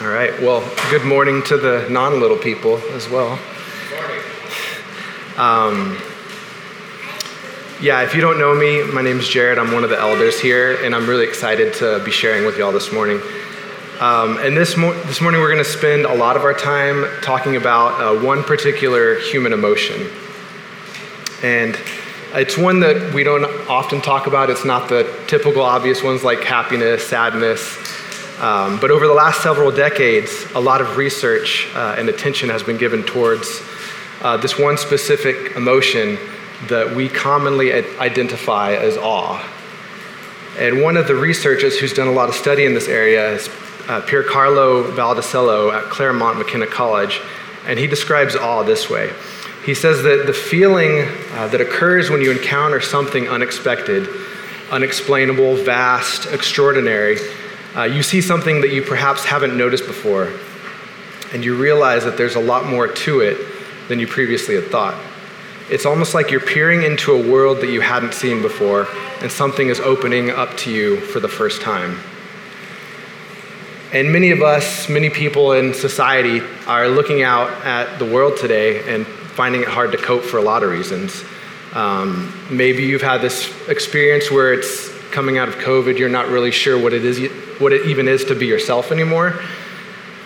All right. Well, good morning to the non little people as well. Um, yeah, if you don't know me, my name is Jared. I'm one of the elders here, and I'm really excited to be sharing with y'all this morning. Um, and this, mo- this morning, we're going to spend a lot of our time talking about uh, one particular human emotion. And it's one that we don't often talk about. It's not the typical obvious ones like happiness, sadness, um, but over the last several decades, a lot of research uh, and attention has been given towards uh, this one specific emotion that we commonly identify as awe. And one of the researchers who's done a lot of study in this area is uh, Piercarlo Valdesolo at Claremont McKenna College, and he describes awe this way. He says that the feeling uh, that occurs when you encounter something unexpected, unexplainable, vast, extraordinary, uh, you see something that you perhaps haven't noticed before, and you realize that there's a lot more to it than you previously had thought. It's almost like you're peering into a world that you hadn't seen before, and something is opening up to you for the first time. And many of us, many people in society, are looking out at the world today and finding it hard to cope for a lot of reasons. Um, maybe you've had this experience where it's coming out of COVID, you're not really sure what it is, what it even is to be yourself anymore.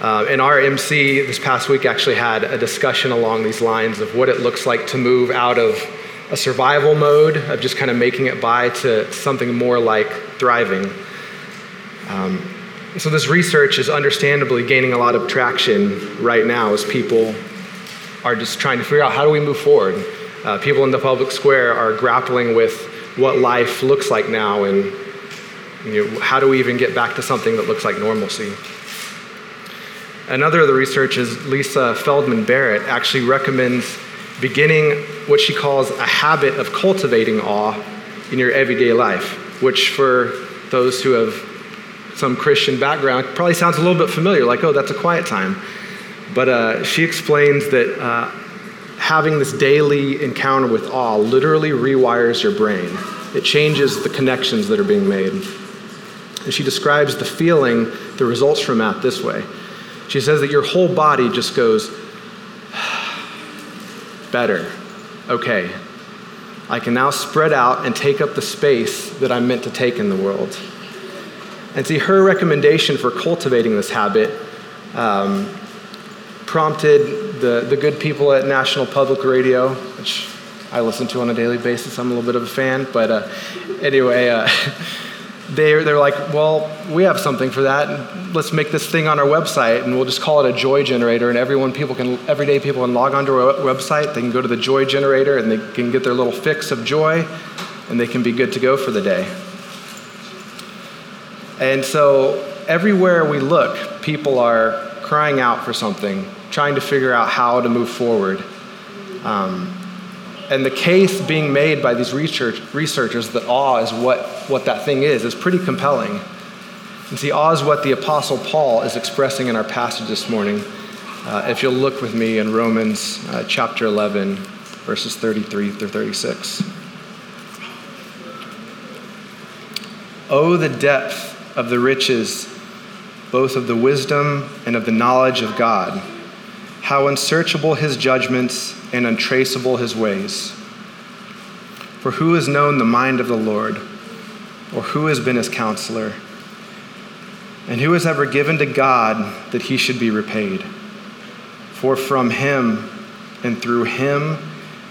Uh, and our MC this past week actually had a discussion along these lines of what it looks like to move out of a survival mode of just kind of making it by to something more like thriving. Um, so, this research is understandably gaining a lot of traction right now as people are just trying to figure out how do we move forward. Uh, people in the public square are grappling with what life looks like now and you know, how do we even get back to something that looks like normalcy. Another of the researchers, Lisa Feldman Barrett, actually recommends beginning what she calls a habit of cultivating awe in your everyday life, which for those who have some Christian background probably sounds a little bit familiar, like, oh, that's a quiet time. But uh, she explains that uh, having this daily encounter with awe literally rewires your brain. It changes the connections that are being made. And she describes the feeling that results from that this way. She says that your whole body just goes, better. Okay. I can now spread out and take up the space that I'm meant to take in the world. And see, her recommendation for cultivating this habit um, prompted the, the good people at National Public Radio, which I listen to on a daily basis. I'm a little bit of a fan. But uh, anyway, uh, they're, they're like, well, we have something for that. Let's make this thing on our website, and we'll just call it a joy generator. And everyone, people can, everyday people can log onto our website. They can go to the joy generator, and they can get their little fix of joy, and they can be good to go for the day. And so everywhere we look, people are crying out for something trying to figure out how to move forward. Um, and the case being made by these research, researchers that awe is what, what that thing is, is pretty compelling. And see, awe is what the Apostle Paul is expressing in our passage this morning. Uh, if you'll look with me in Romans uh, chapter 11, verses 33 through 36. Oh, the depth of the riches, both of the wisdom and of the knowledge of God how unsearchable his judgments and untraceable his ways. For who has known the mind of the Lord, or who has been his counselor? And who has ever given to God that he should be repaid? For from him and through him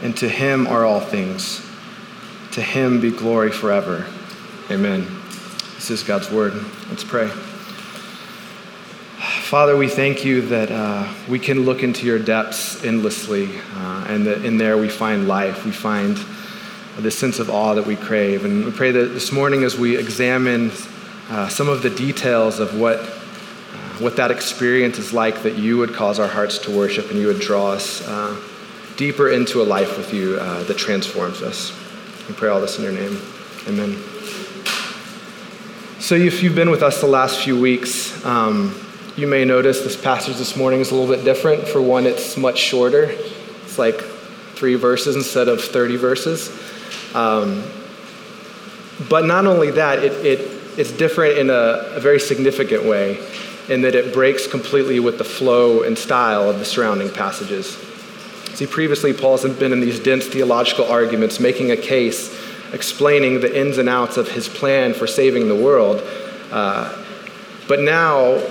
and to him are all things. To him be glory forever. Amen. This is God's word. Let's pray. Father, we thank you that uh, we can look into your depths endlessly, uh, and that in there we find life. We find the sense of awe that we crave. And we pray that this morning, as we examine uh, some of the details of what, uh, what that experience is like, that you would cause our hearts to worship and you would draw us uh, deeper into a life with you uh, that transforms us. We pray all this in your name. Amen. So, if you've been with us the last few weeks, um, you may notice this passage this morning is a little bit different. For one, it's much shorter. It's like three verses instead of 30 verses. Um, but not only that, it, it, it's different in a, a, very significant way. in that it breaks completely with the flow and style of the surrounding passages. See, previously, Paul hasn't been in these dense theological arguments, making a case, explaining the ins and outs of his plan for saving the world. Uh, but now,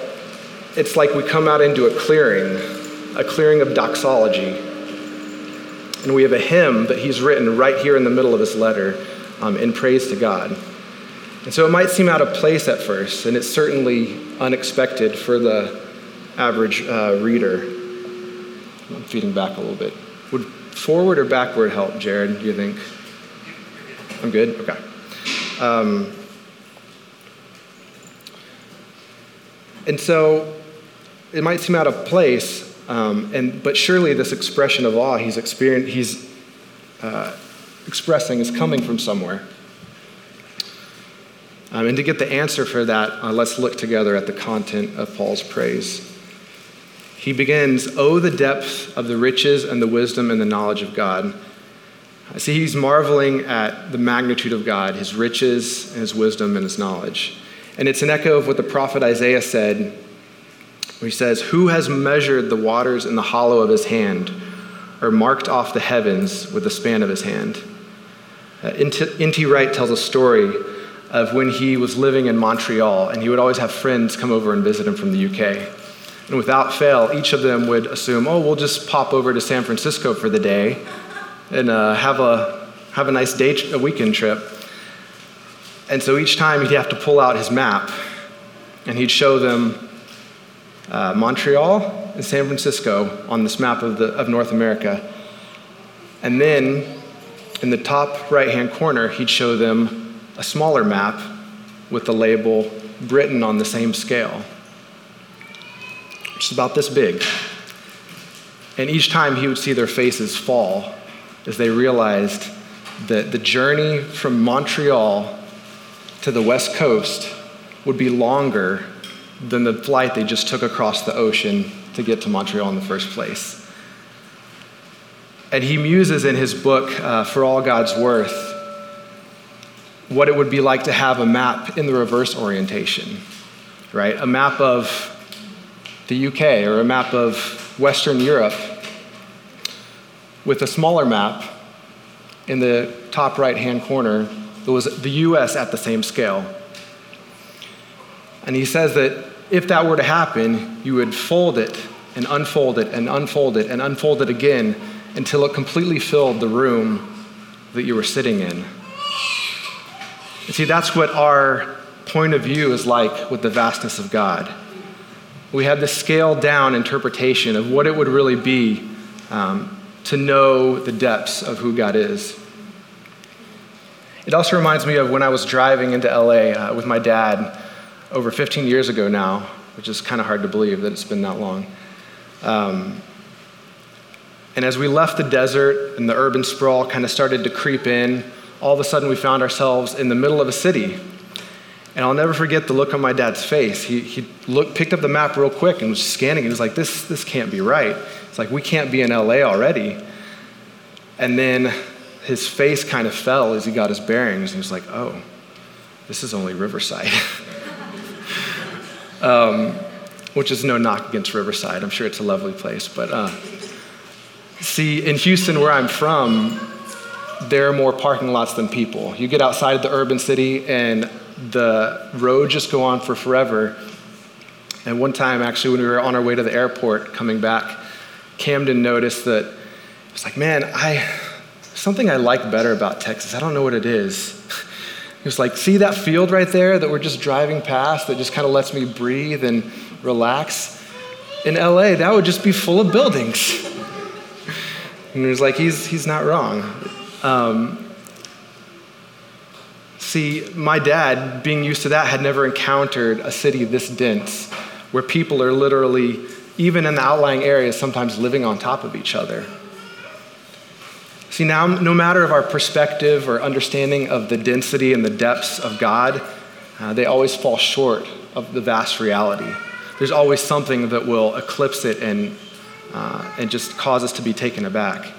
it's like we come out into a clearing, a clearing of doxology. And we have a hymn that he's written right here in the middle of his letter um, in praise to God. And so it might seem out of place at first, and it's certainly unexpected for the average uh, reader. I'm feeding back a little bit. Would forward or backward help, Jared, do you think? I'm good? Okay. Um, and so it might seem out of place, um, and, but surely this expression of awe he's, he's uh, expressing is coming from somewhere. Um, and to get the answer for that, uh, let's look together at the content of Paul's praise. He begins, Oh, the depth of the riches and the wisdom and the knowledge of God. I see he's marveling at the magnitude of God, his riches, and his wisdom, and his knowledge. And it's an echo of what the prophet Isaiah said, he says, Who has measured the waters in the hollow of his hand, or marked off the heavens with the span of his hand? Uh, N.T. Wright tells a story of when he was living in Montreal, and he would always have friends come over and visit him from the UK. And without fail, each of them would assume, oh, we'll just pop over to San Francisco for the day and uh, have, a, have a nice day, a weekend trip. And so each time he'd have to pull out his map and he'd show them uh, Montreal and San Francisco on this map of, the, of North America. And then in the top right hand corner, he'd show them a smaller map with the label Britain on the same scale, which is about this big. And each time he would see their faces fall as they realized that the journey from Montreal to the West Coast would be longer than the flight they just took across the ocean to get to Montreal in the first place. And he muses in his book, uh, For All God's Worth, what it would be like to have a map in the reverse orientation, right? A map of the UK or a map of Western Europe with a smaller map in the top right hand corner that was the US at the same scale. And he says that if that were to happen, you would fold it and unfold it and unfold it and unfold it again until it completely filled the room that you were sitting in. And see, that's what our point of view is like with the vastness of God. We have this scaled down interpretation of what it would really be um, to know the depths of who God is. It also reminds me of when I was driving into LA uh, with my dad over 15 years ago now, which is kind of hard to believe that it's been that long. Um, and as we left the desert and the urban sprawl kind of started to creep in, all of a sudden we found ourselves in the middle of a city. And I'll never forget the look on my dad's face. He, he looked, picked up the map real quick and was scanning. It. He was like, this, this can't be right. It's like, we can't be in LA already. And then his face kind of fell as he got his bearings. He was like, oh, this is only Riverside. um, which is no knock against Riverside. I'm sure it's a lovely place. But uh, see, in Houston, where I'm from, there are more parking lots than people. You get outside of the urban city and the road just go on for forever. And one time, actually, when we were on our way to the airport coming back, Camden noticed that it was like, man, I something I like better about Texas. I don't know what it is. He was like, see that field right there that we're just driving past that just kind of lets me breathe and relax? In LA, that would just be full of buildings. And he was like, he's, he's not wrong. Um, see, my dad, being used to that, had never encountered a city this dense where people are literally, even in the outlying areas, sometimes living on top of each other. See, now, no matter of our perspective or understanding of the density and the depths of God, uh, they always fall short of the vast reality. There's always something that will eclipse it and, uh, and just cause us to be taken aback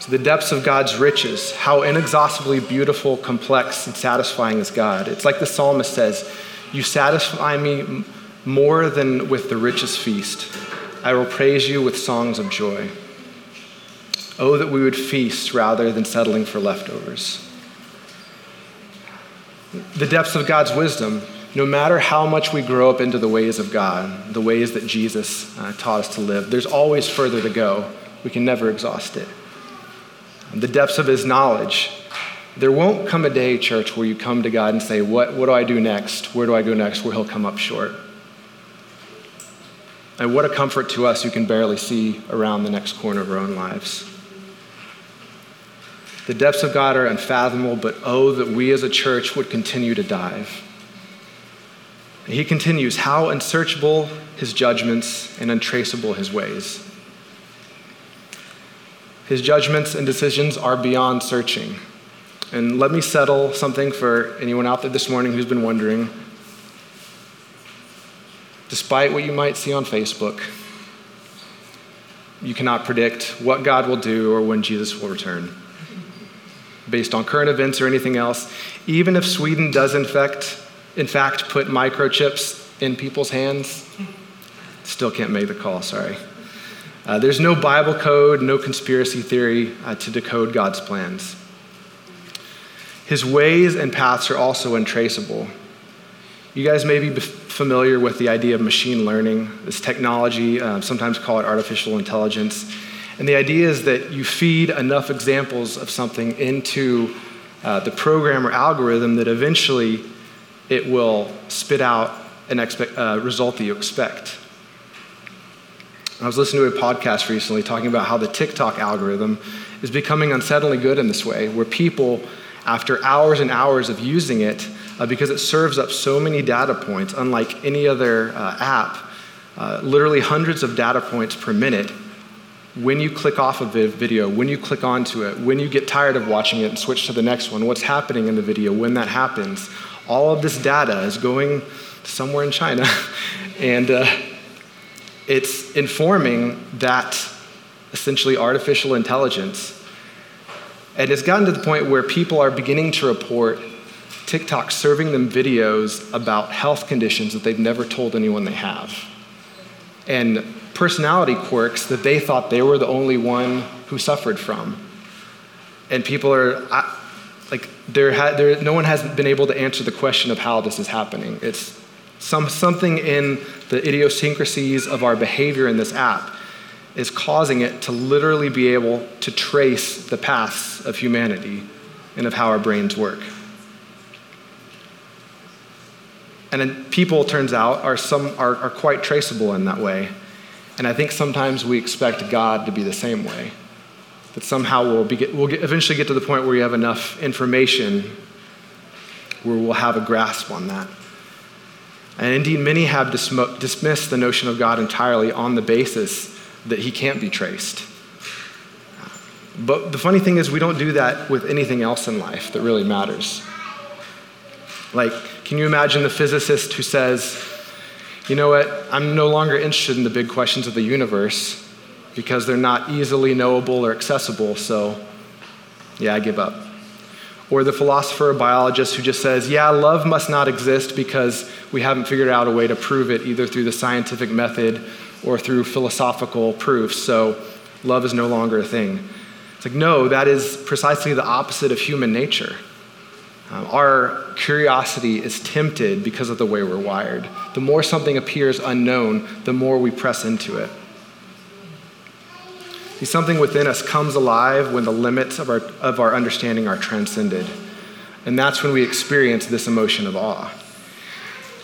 So, the depths of God's riches, how inexhaustibly beautiful, complex, and satisfying is God. It's like the psalmist says You satisfy me more than with the richest feast. I will praise you with songs of joy. Oh, that we would feast rather than settling for leftovers. The depths of God's wisdom, no matter how much we grow up into the ways of God, the ways that Jesus uh, taught us to live, there's always further to go. We can never exhaust it. The depths of His knowledge, there won't come a day, church, where you come to God and say, What, what do I do next? Where do I go next? Where He'll come up short. And what a comfort to us who can barely see around the next corner of our own lives. The depths of God are unfathomable, but oh, that we as a church would continue to dive. He continues, How unsearchable his judgments and untraceable his ways. His judgments and decisions are beyond searching. And let me settle something for anyone out there this morning who's been wondering. Despite what you might see on Facebook, you cannot predict what God will do or when Jesus will return based on current events or anything else. Even if Sweden does in fact, in fact put microchips in people's hands, still can't make the call, sorry. Uh, there's no Bible code, no conspiracy theory uh, to decode God's plans. His ways and paths are also untraceable. You guys may be familiar with the idea of machine learning, this technology, uh, sometimes called artificial intelligence. And the idea is that you feed enough examples of something into uh, the program or algorithm that eventually it will spit out an uh, result that you expect. I was listening to a podcast recently talking about how the TikTok algorithm is becoming unsettlingly good in this way, where people, after hours and hours of using it, uh, because it serves up so many data points, unlike any other uh, app, uh, literally hundreds of data points per minute, when you click off of a video, when you click onto it, when you get tired of watching it and switch to the next one, what's happening in the video, when that happens, all of this data is going somewhere in China. and uh, it's informing that essentially artificial intelligence. And it's gotten to the point where people are beginning to report TikTok serving them videos about health conditions that they've never told anyone they have. And personality quirks that they thought they were the only one who suffered from. And people are, like, there, ha- there, no one has been able to answer the question of how this is happening. It's some, something in the idiosyncrasies of our behavior in this app is causing it to literally be able to trace the paths of humanity and of how our brains work. And people, turns out, are, some, are, are quite traceable in that way. And I think sometimes we expect God to be the same way. That somehow we'll, be, we'll get, eventually get to the point where we have enough information where we'll have a grasp on that. And indeed, many have dism- dismissed the notion of God entirely on the basis that he can't be traced. But the funny thing is, we don't do that with anything else in life that really matters. Like, can you imagine the physicist who says, you know what? I'm no longer interested in the big questions of the universe because they're not easily knowable or accessible, so yeah, I give up. Or the philosopher or biologist who just says, yeah, love must not exist because we haven't figured out a way to prove it either through the scientific method or through philosophical proofs, so love is no longer a thing. It's like, no, that is precisely the opposite of human nature. Um, our curiosity is tempted because of the way we're wired. The more something appears unknown, the more we press into it. See, something within us comes alive when the limits of our, of our understanding are transcended. And that's when we experience this emotion of awe.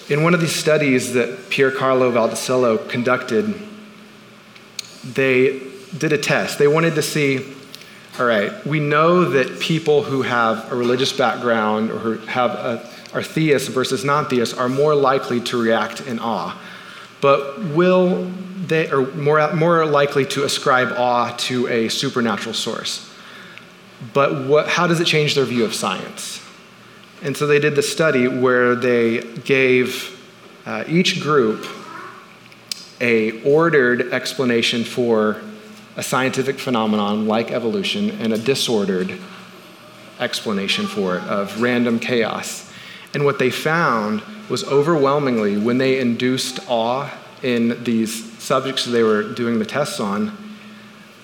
In one of these studies that Pier Carlo Valdesolo conducted, they did a test. They wanted to see all right, we know that people who have a religious background or who have a, are theists versus non theists are more likely to react in awe. But will they, are more, more likely to ascribe awe to a supernatural source? But what, how does it change their view of science? And so they did the study where they gave uh, each group a ordered explanation for a scientific phenomenon like evolution and a disordered explanation for it of random chaos. And what they found was overwhelmingly when they induced awe in these subjects they were doing the tests on,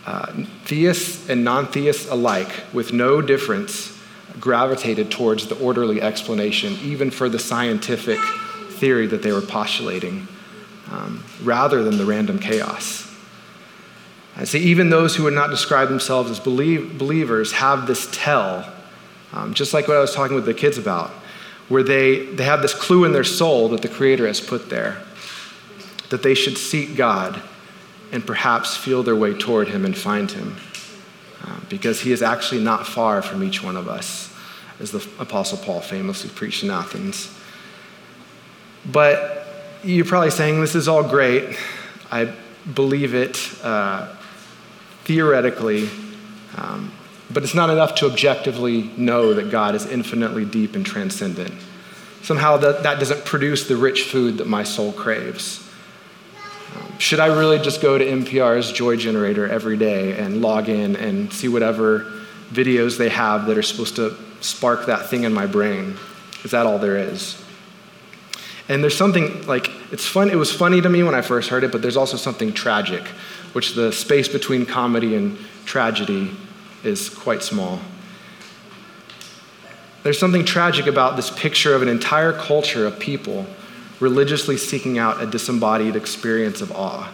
uh, theists and non theists alike, with no difference, gravitated towards the orderly explanation, even for the scientific theory that they were postulating, um, rather than the random chaos. I see, even those who would not describe themselves as believe, believers have this tell, um, just like what I was talking with the kids about, where they, they have this clue in their soul that the Creator has put there, that they should seek God and perhaps feel their way toward Him and find Him, uh, because He is actually not far from each one of us, as the Apostle Paul famously preached in Athens. But you're probably saying, This is all great. I believe it uh, theoretically, um, but it's not enough to objectively know that God is infinitely deep and transcendent. Somehow that, that doesn't produce the rich food that my soul craves. Um, should I really just go to NPR's Joy Generator every day and log in and see whatever videos they have that are supposed to spark that thing in my brain? Is that all there is? And there's something like, it's fun, it was funny to me when I first heard it, but there's also something tragic, which the space between comedy and tragedy is quite small. There's something tragic about this picture of an entire culture of people religiously seeking out a disembodied experience of awe,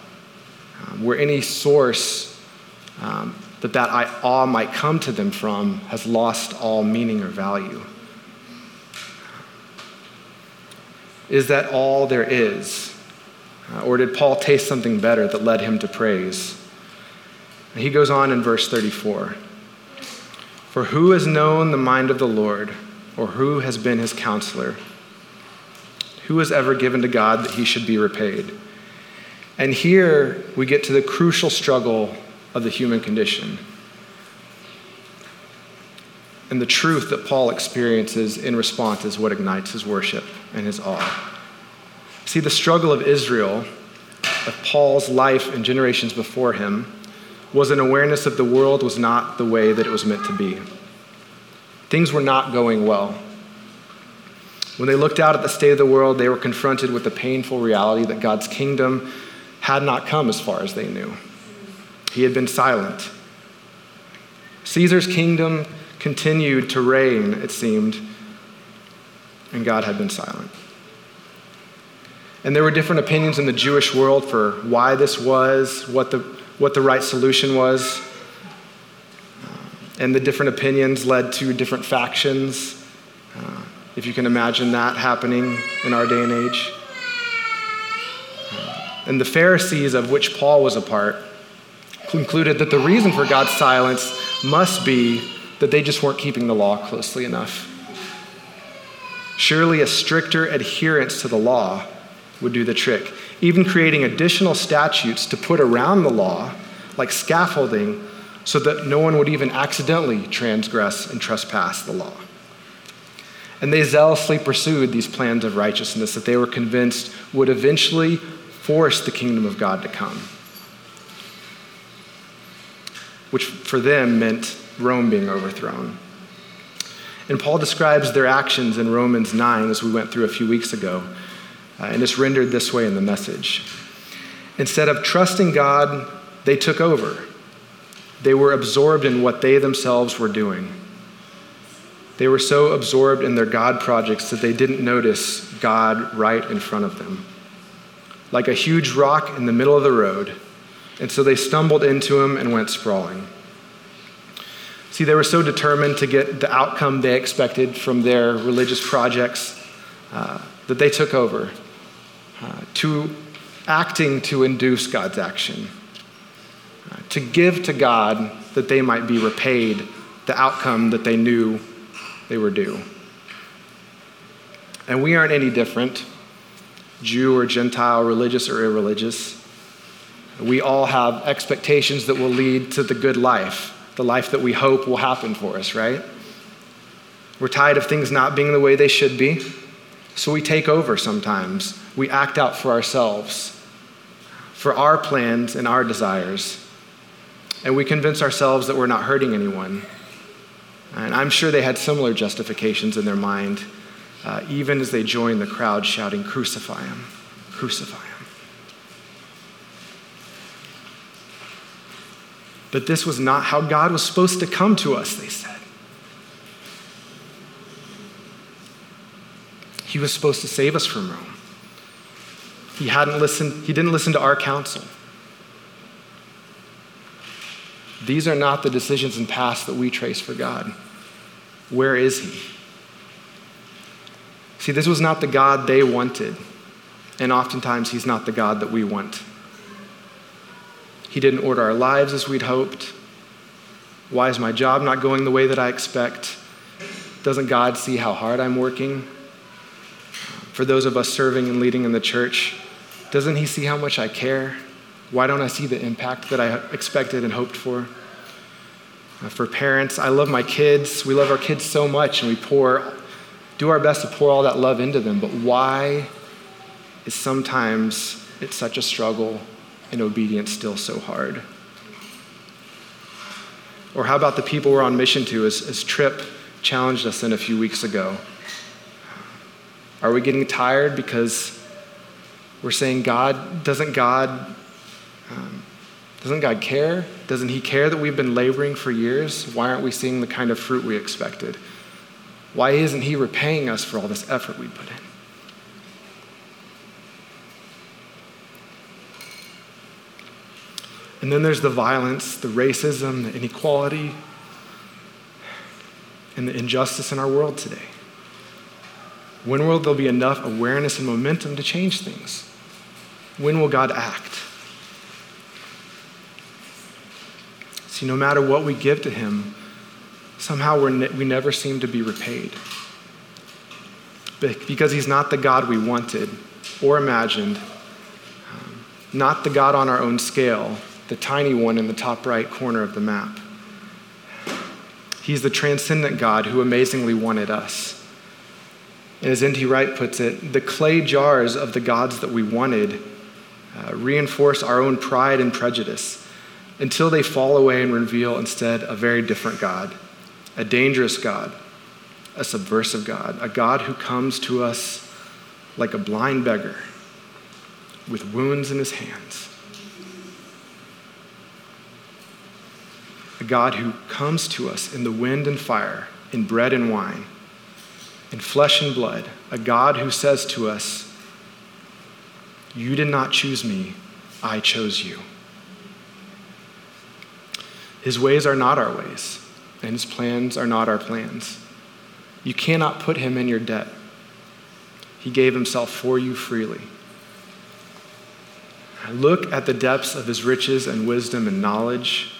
um, where any source um, that that awe might come to them from has lost all meaning or value. Is that all there is? Uh, or did Paul taste something better that led him to praise? He goes on in verse 34 For who has known the mind of the Lord, or who has been his counselor? Who has ever given to God that he should be repaid? And here we get to the crucial struggle of the human condition and the truth that Paul experiences in response is what ignites his worship and his awe. See, the struggle of Israel, of Paul's life and generations before him, was an awareness that the world was not the way that it was meant to be. Things were not going well. When they looked out at the state of the world, they were confronted with the painful reality that God's kingdom had not come as far as they knew. He had been silent. Caesar's kingdom continued to reign, it seemed, and God had been silent. And there were different opinions in the Jewish world for why this was, what the, what the right solution was. And the different opinions led to different factions, uh, if you can imagine that happening in our day and age. And the Pharisees, of which Paul was a part, concluded that the reason for God's silence must be that they just weren't keeping the law closely enough. Surely a stricter adherence to the law would do the trick. Even creating additional statutes to put around the law, like scaffolding, so that no one would even accidentally transgress and trespass the law. And they zealously pursued these plans of righteousness that they were convinced would eventually force the kingdom of God to come, which for them meant Rome being overthrown. And Paul describes their actions in Romans 9, as we went through a few weeks ago. Uh, and it's rendered this way in the message. Instead of trusting God, they took over. They were absorbed in what they themselves were doing. They were so absorbed in their God projects that they didn't notice God right in front of them. Like a huge rock in the middle of the road. And so they stumbled into him and went sprawling. See, they were so determined to get the outcome they expected from their religious projects uh, that they took over uh, to acting to induce God's action, uh, to give to God that they might be repaid the outcome that they knew they were due. And we aren't any different, Jew or Gentile, religious or irreligious. We all have expectations that will lead to the good life the life that we hope will happen for us, right? We're tired of things not being the way they should be, so we take over sometimes. We act out for ourselves, for our plans and our desires, and we convince ourselves that we're not hurting anyone. And I'm sure they had similar justifications in their mind uh, even as they joined the crowd shouting, Crucify him, crucify him. But this was not how God was supposed to come to us, they said. Was supposed to save us from Rome. He hadn't listened, he didn't listen to our counsel. These are not the decisions and paths that we trace for God. Where is he? See, this was not the God they wanted, and oftentimes he's not the God that we want. He didn't order our lives as we'd hoped. Why is my job not going the way that I expect? Doesn't God see how hard I'm working? For those of us serving and leading in the church, doesn't He see how much I care? Why don't I see the impact that I expected and hoped for? Uh, for parents, I love my kids. We love our kids so much, and we pour, do our best to pour all that love into them. But why is sometimes it's such a struggle and obedience still so hard? Or how about the people we're on mission to, as, as Tripp challenged us in a few weeks ago? Are we getting tired because we're saying, God, doesn't God, um, doesn't God care? Doesn't He care that we've been laboring for years? Why aren't we seeing the kind of fruit we expected? Why isn't He repaying us for all this effort we put in? And then there's the violence, the racism, the inequality, and the injustice in our world today. When will there be enough awareness and momentum to change things? When will God act? See, no matter what we give to Him, somehow ne- we never seem to be repaid. Because He's not the God we wanted or imagined, um, not the God on our own scale, the tiny one in the top right corner of the map. He's the transcendent God who amazingly wanted us. And as N.T. Wright puts it, the clay jars of the gods that we wanted uh, reinforce our own pride and prejudice until they fall away and reveal instead a very different God, a dangerous God, a subversive God, a God who comes to us like a blind beggar with wounds in his hands. A God who comes to us in the wind and fire, in bread and wine in flesh and blood, a God who says to us, You did not choose me, I chose you. His ways are not our ways, and his plans are not our plans. You cannot put him in your debt. He gave himself for you freely. Look at the depths of his riches and wisdom and knowledge,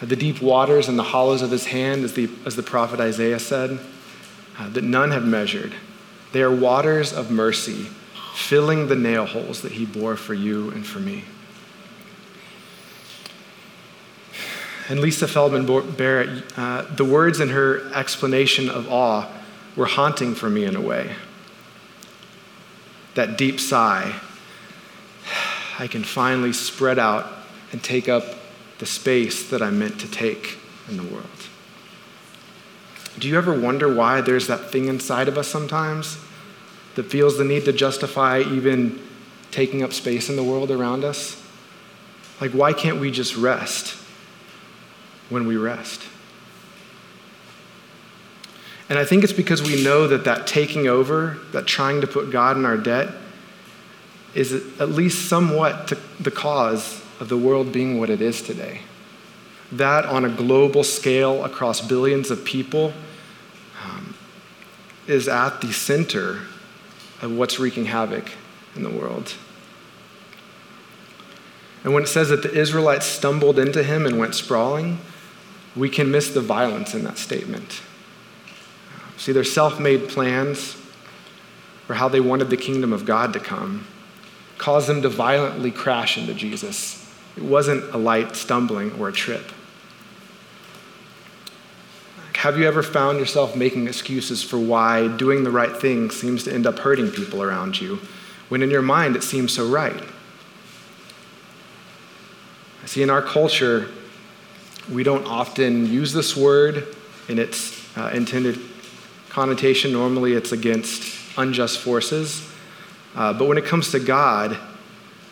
at the deep waters and the hollows of his hand, as the, as the prophet Isaiah said uh, that none have measured. They are waters of mercy, filling the nail holes that he bore for you and for me. And Lisa Feldman Barrett, uh, the words in her explanation of awe were haunting for me in a way. That deep sigh, I can finally spread out and take up the space that I'm meant to take in the world. Do you ever wonder why there's that thing inside of us sometimes that feels the need to justify even taking up space in the world around us? Like, why can't we just rest when we rest? And I think it's because we know that that taking over, that trying to put God in our debt, is at least somewhat the cause of the world being what it is today. That on a global scale across billions of people um, is at the center of what's wreaking havoc in the world. And when it says that the Israelites stumbled into him and went sprawling, we can miss the violence in that statement. See, their self made plans for how they wanted the kingdom of God to come caused them to violently crash into Jesus. It wasn't a light stumbling or a trip. Have you ever found yourself making excuses for why doing the right thing seems to end up hurting people around you, when in your mind it seems so right? I see, in our culture, we don't often use this word in its uh, intended connotation. Normally, it's against unjust forces. Uh, but when it comes to God,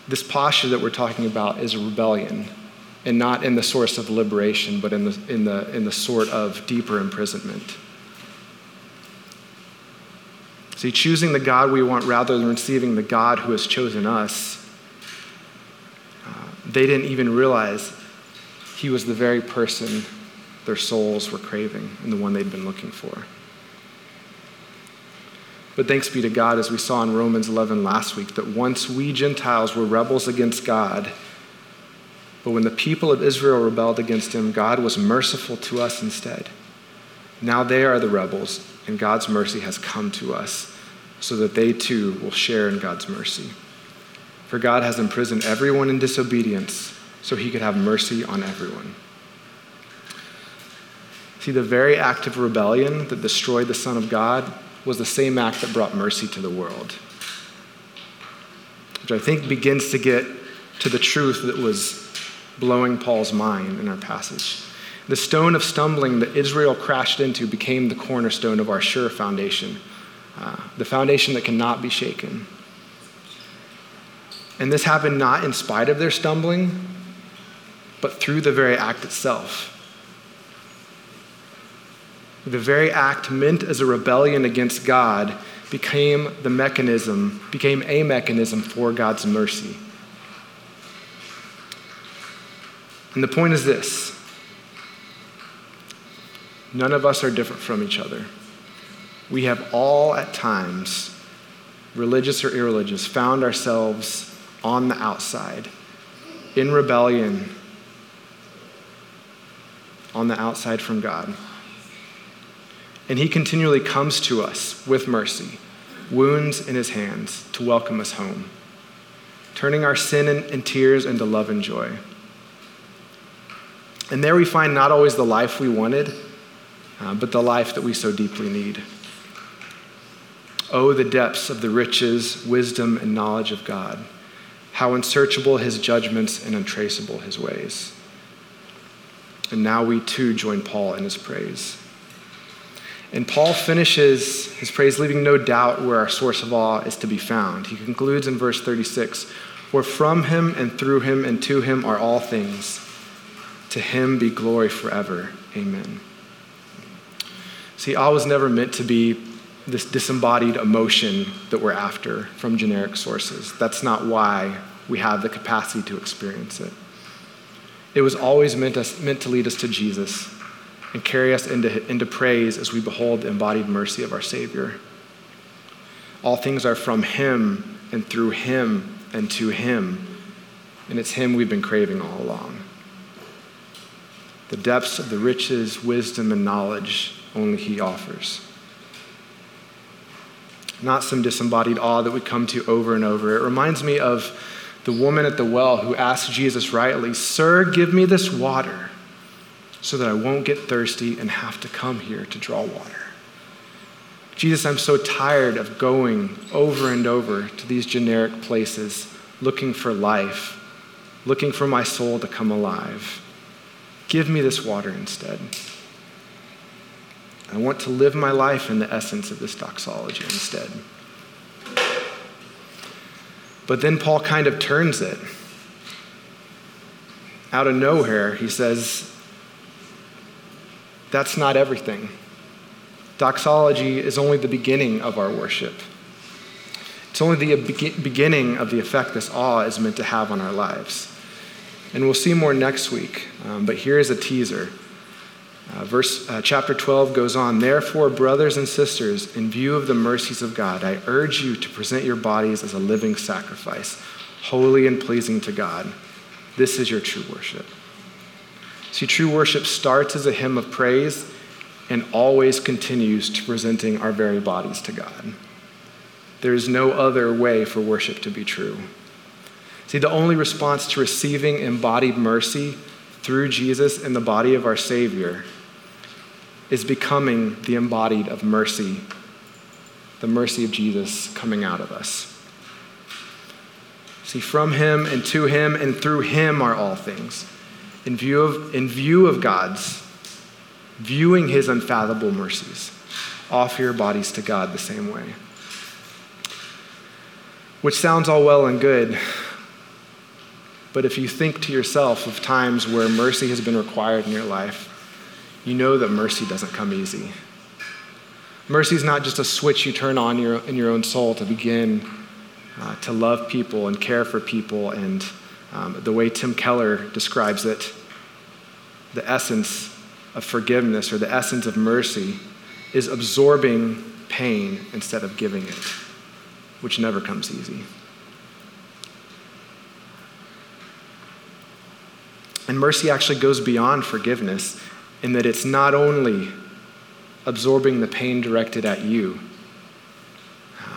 this posture that we're talking about is a rebellion, and not in the source of liberation, but in the, in the, in the sort of deeper imprisonment. See, choosing the God we want rather than receiving the God who has chosen us, uh, they didn't even realize he was the very person their souls were craving and the one they'd been looking for. But thanks be to God, as we saw in Romans 11 last week, that once we Gentiles were rebels against God, but when the people of Israel rebelled against him, God was merciful to us instead. Now they are the rebels, and God's mercy has come to us, so that they too will share in God's mercy. For God has imprisoned everyone in disobedience, so he could have mercy on everyone. See, the very act of rebellion that destroyed the Son of God was the same act that brought mercy to the world. Which I think begins to get to the truth that was blowing Paul's mind in our passage. The stone of stumbling that Israel crashed into became the cornerstone of our sure foundation, uh, the foundation that cannot be shaken. And this happened not in spite of their stumbling, but through the very act itself. The very act meant as a rebellion against God became the mechanism, became a mechanism for God's mercy. And the point is this none of us are different from each other. We have all, at times, religious or irreligious, found ourselves on the outside, in rebellion, on the outside from God. And he continually comes to us with mercy, wounds in his hands to welcome us home, turning our sin and, tears into love and joy. And there we find not always the life we wanted, uh, but the life that we so deeply need. Oh, the depths of the riches, wisdom, and knowledge of God. How unsearchable his judgments and untraceable his ways. And now we too join Paul in his praise. And Paul finishes his praise, leaving no doubt where our source of awe is to be found. He concludes in verse 36 For from him and through him and to him are all things. To him be glory forever. Amen. See, awe was never meant to be this disembodied emotion that we're after from generic sources. That's not why we have the capacity to experience it. It was always meant, us, meant to lead us to Jesus and carry us into, into praise as we behold the embodied mercy of our Savior. All things are from Him and through Him and to Him, and it's Him we've been craving all along. The depths of the riches, wisdom, and knowledge only He offers. Not some disembodied awe that we come to over and over. It reminds me of the woman at the well who asked Jesus rightly, Sir, give me this water so that I won't get thirsty and have to come here to draw water. Jesus, I'm so tired of going over and over to these generic places looking for life, looking for my soul to come alive. Give me this water instead. I want to live my life in the essence of this doxology instead. But then Paul kind of turns it. Out of nowhere, he says, that's not everything. Doxology is only the beginning of our worship. It's only the beginning of the effect this awe is meant to have on our lives. And we'll see more next week, um, but here is a teaser. Uh, verse, uh, chapter 12 goes on Therefore, brothers and sisters, in view of the mercies of God, I urge you to present your bodies as a living sacrifice, holy and pleasing to God. This is your true worship. See, true worship starts as a hymn of praise and always continues to presenting our very bodies to God. There is no other way for worship to be true. See, the only response to receiving embodied mercy through Jesus in the body of our Savior is becoming the embodied of mercy, the mercy of Jesus coming out of us. See, from Him and to Him and through Him are all things in view of, in view of God's, viewing his unfathomable mercies, offer your bodies to God the same way. Which sounds all well and good, but if you think to yourself of times where mercy has been required in your life, you know that mercy doesn't come easy. Mercy is not just a switch you turn on your, in your own soul to begin uh, to love people and care for people. And um, the way Tim Keller describes it, the essence of forgiveness or the essence of mercy is absorbing pain instead of giving it, which never comes easy. And mercy actually goes beyond forgiveness in that it's not only absorbing the pain directed at you,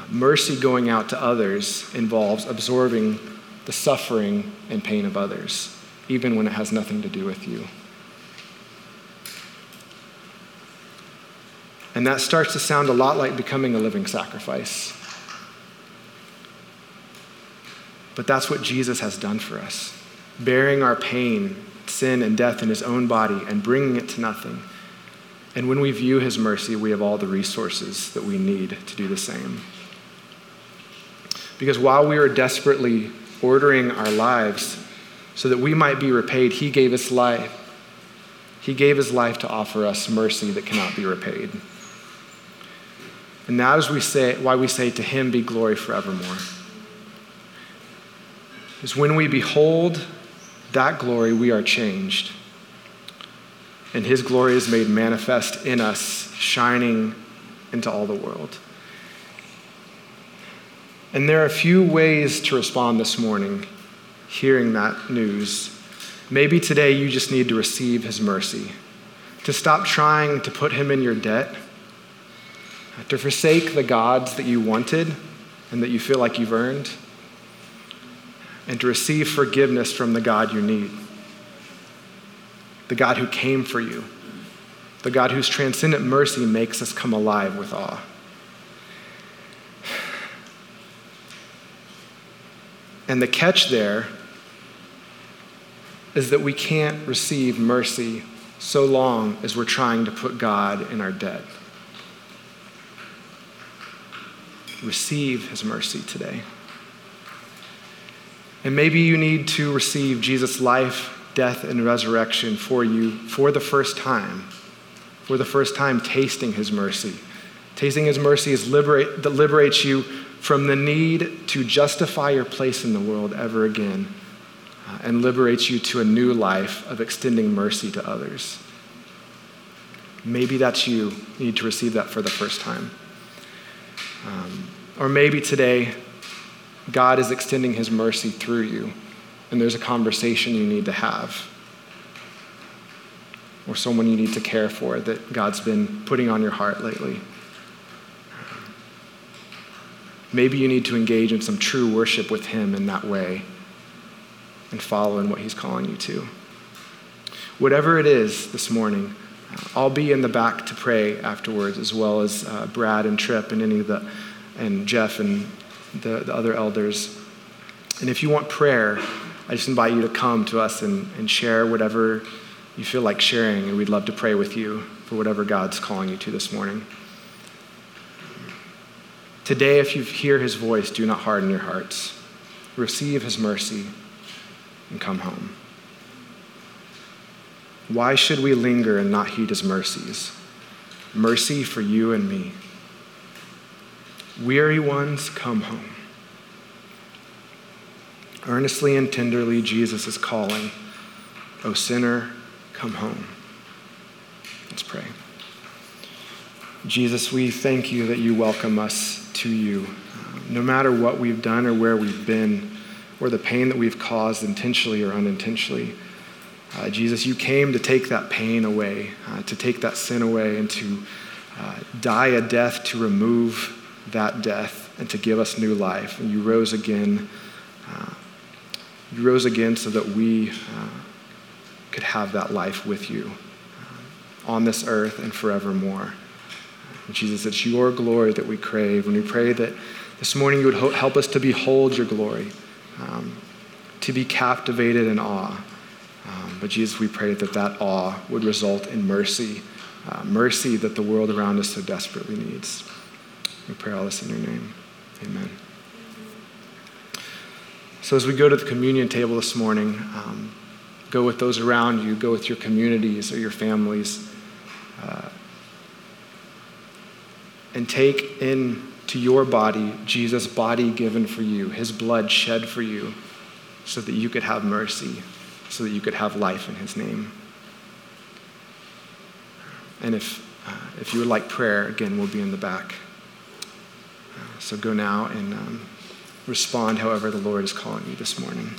mercy going out to others involves absorbing the suffering and pain of others, even when it has nothing to do with you. And that starts to sound a lot like becoming a living sacrifice. But that's what Jesus has done for us, bearing our pain, sin, and death in his own body and bringing it to nothing. And when we view his mercy, we have all the resources that we need to do the same. Because while we were desperately ordering our lives so that we might be repaid, he gave us life. He gave his life to offer us mercy that cannot be repaid. And that is we say, why we say, To him be glory forevermore. Is when we behold that glory, we are changed. And his glory is made manifest in us, shining into all the world. And there are a few ways to respond this morning, hearing that news. Maybe today you just need to receive his mercy, to stop trying to put him in your debt to forsake the gods that you wanted and that you feel like you've earned, and to receive forgiveness from the God you need, the God who came for you, the God whose transcendent mercy makes us come alive with awe. And the catch there is that we can't receive mercy so long as we're trying to put God in our debt. receive his mercy today. And maybe you need to receive Jesus' life, death, and resurrection for you for the first time. For the first time, tasting his mercy. Tasting his mercy is liberate, that liberates you from the need to justify your place in the world ever again uh, and liberates you to a new life of extending mercy to others. Maybe that's you. You need to receive that for the first time. Um, or maybe today, God is extending his mercy through you, and there's a conversation you need to have, or someone you need to care for that God's been putting on your heart lately. Maybe you need to engage in some true worship with him in that way and follow in what he's calling you to. Whatever it is this morning, I'll be in the back to pray afterwards, as well as uh, Brad and Trip and any of the and Jeff and the, the other elders. And if you want prayer, I just invite you to come to us and, and share whatever you feel like sharing, and we'd love to pray with you for whatever God's calling you to this morning. Today, if you hear his voice, do not harden your hearts. Receive his mercy and come home. Why should we linger and not heed his mercies? Mercy for you and me. Weary ones, come home. Earnestly and tenderly, Jesus is calling, O sinner, come home. Let's pray. Jesus, we thank you that you welcome us to you. No matter what we've done or where we've been, or the pain that we've caused intentionally or unintentionally, uh, Jesus, you came to take that pain away, uh, to take that sin away, and to uh, die a death to remove that death and to give us new life. And you rose again. Uh, you rose again so that we uh, could have that life with you uh, on this earth and forevermore. And Jesus, it's your glory that we crave. And we pray that this morning you would ho- help us to behold your glory, um, to be captivated in awe. Um, but Jesus, we pray that that awe would result in mercy uh, mercy that the world around us so desperately needs. We pray all this in your name. Amen. So, as we go to the communion table this morning, um, go with those around you, go with your communities or your families, uh, and take into your body Jesus' body given for you, his blood shed for you, so that you could have mercy, so that you could have life in his name. And if, uh, if you would like prayer, again, we'll be in the back. So go now and um, respond however the Lord is calling you this morning.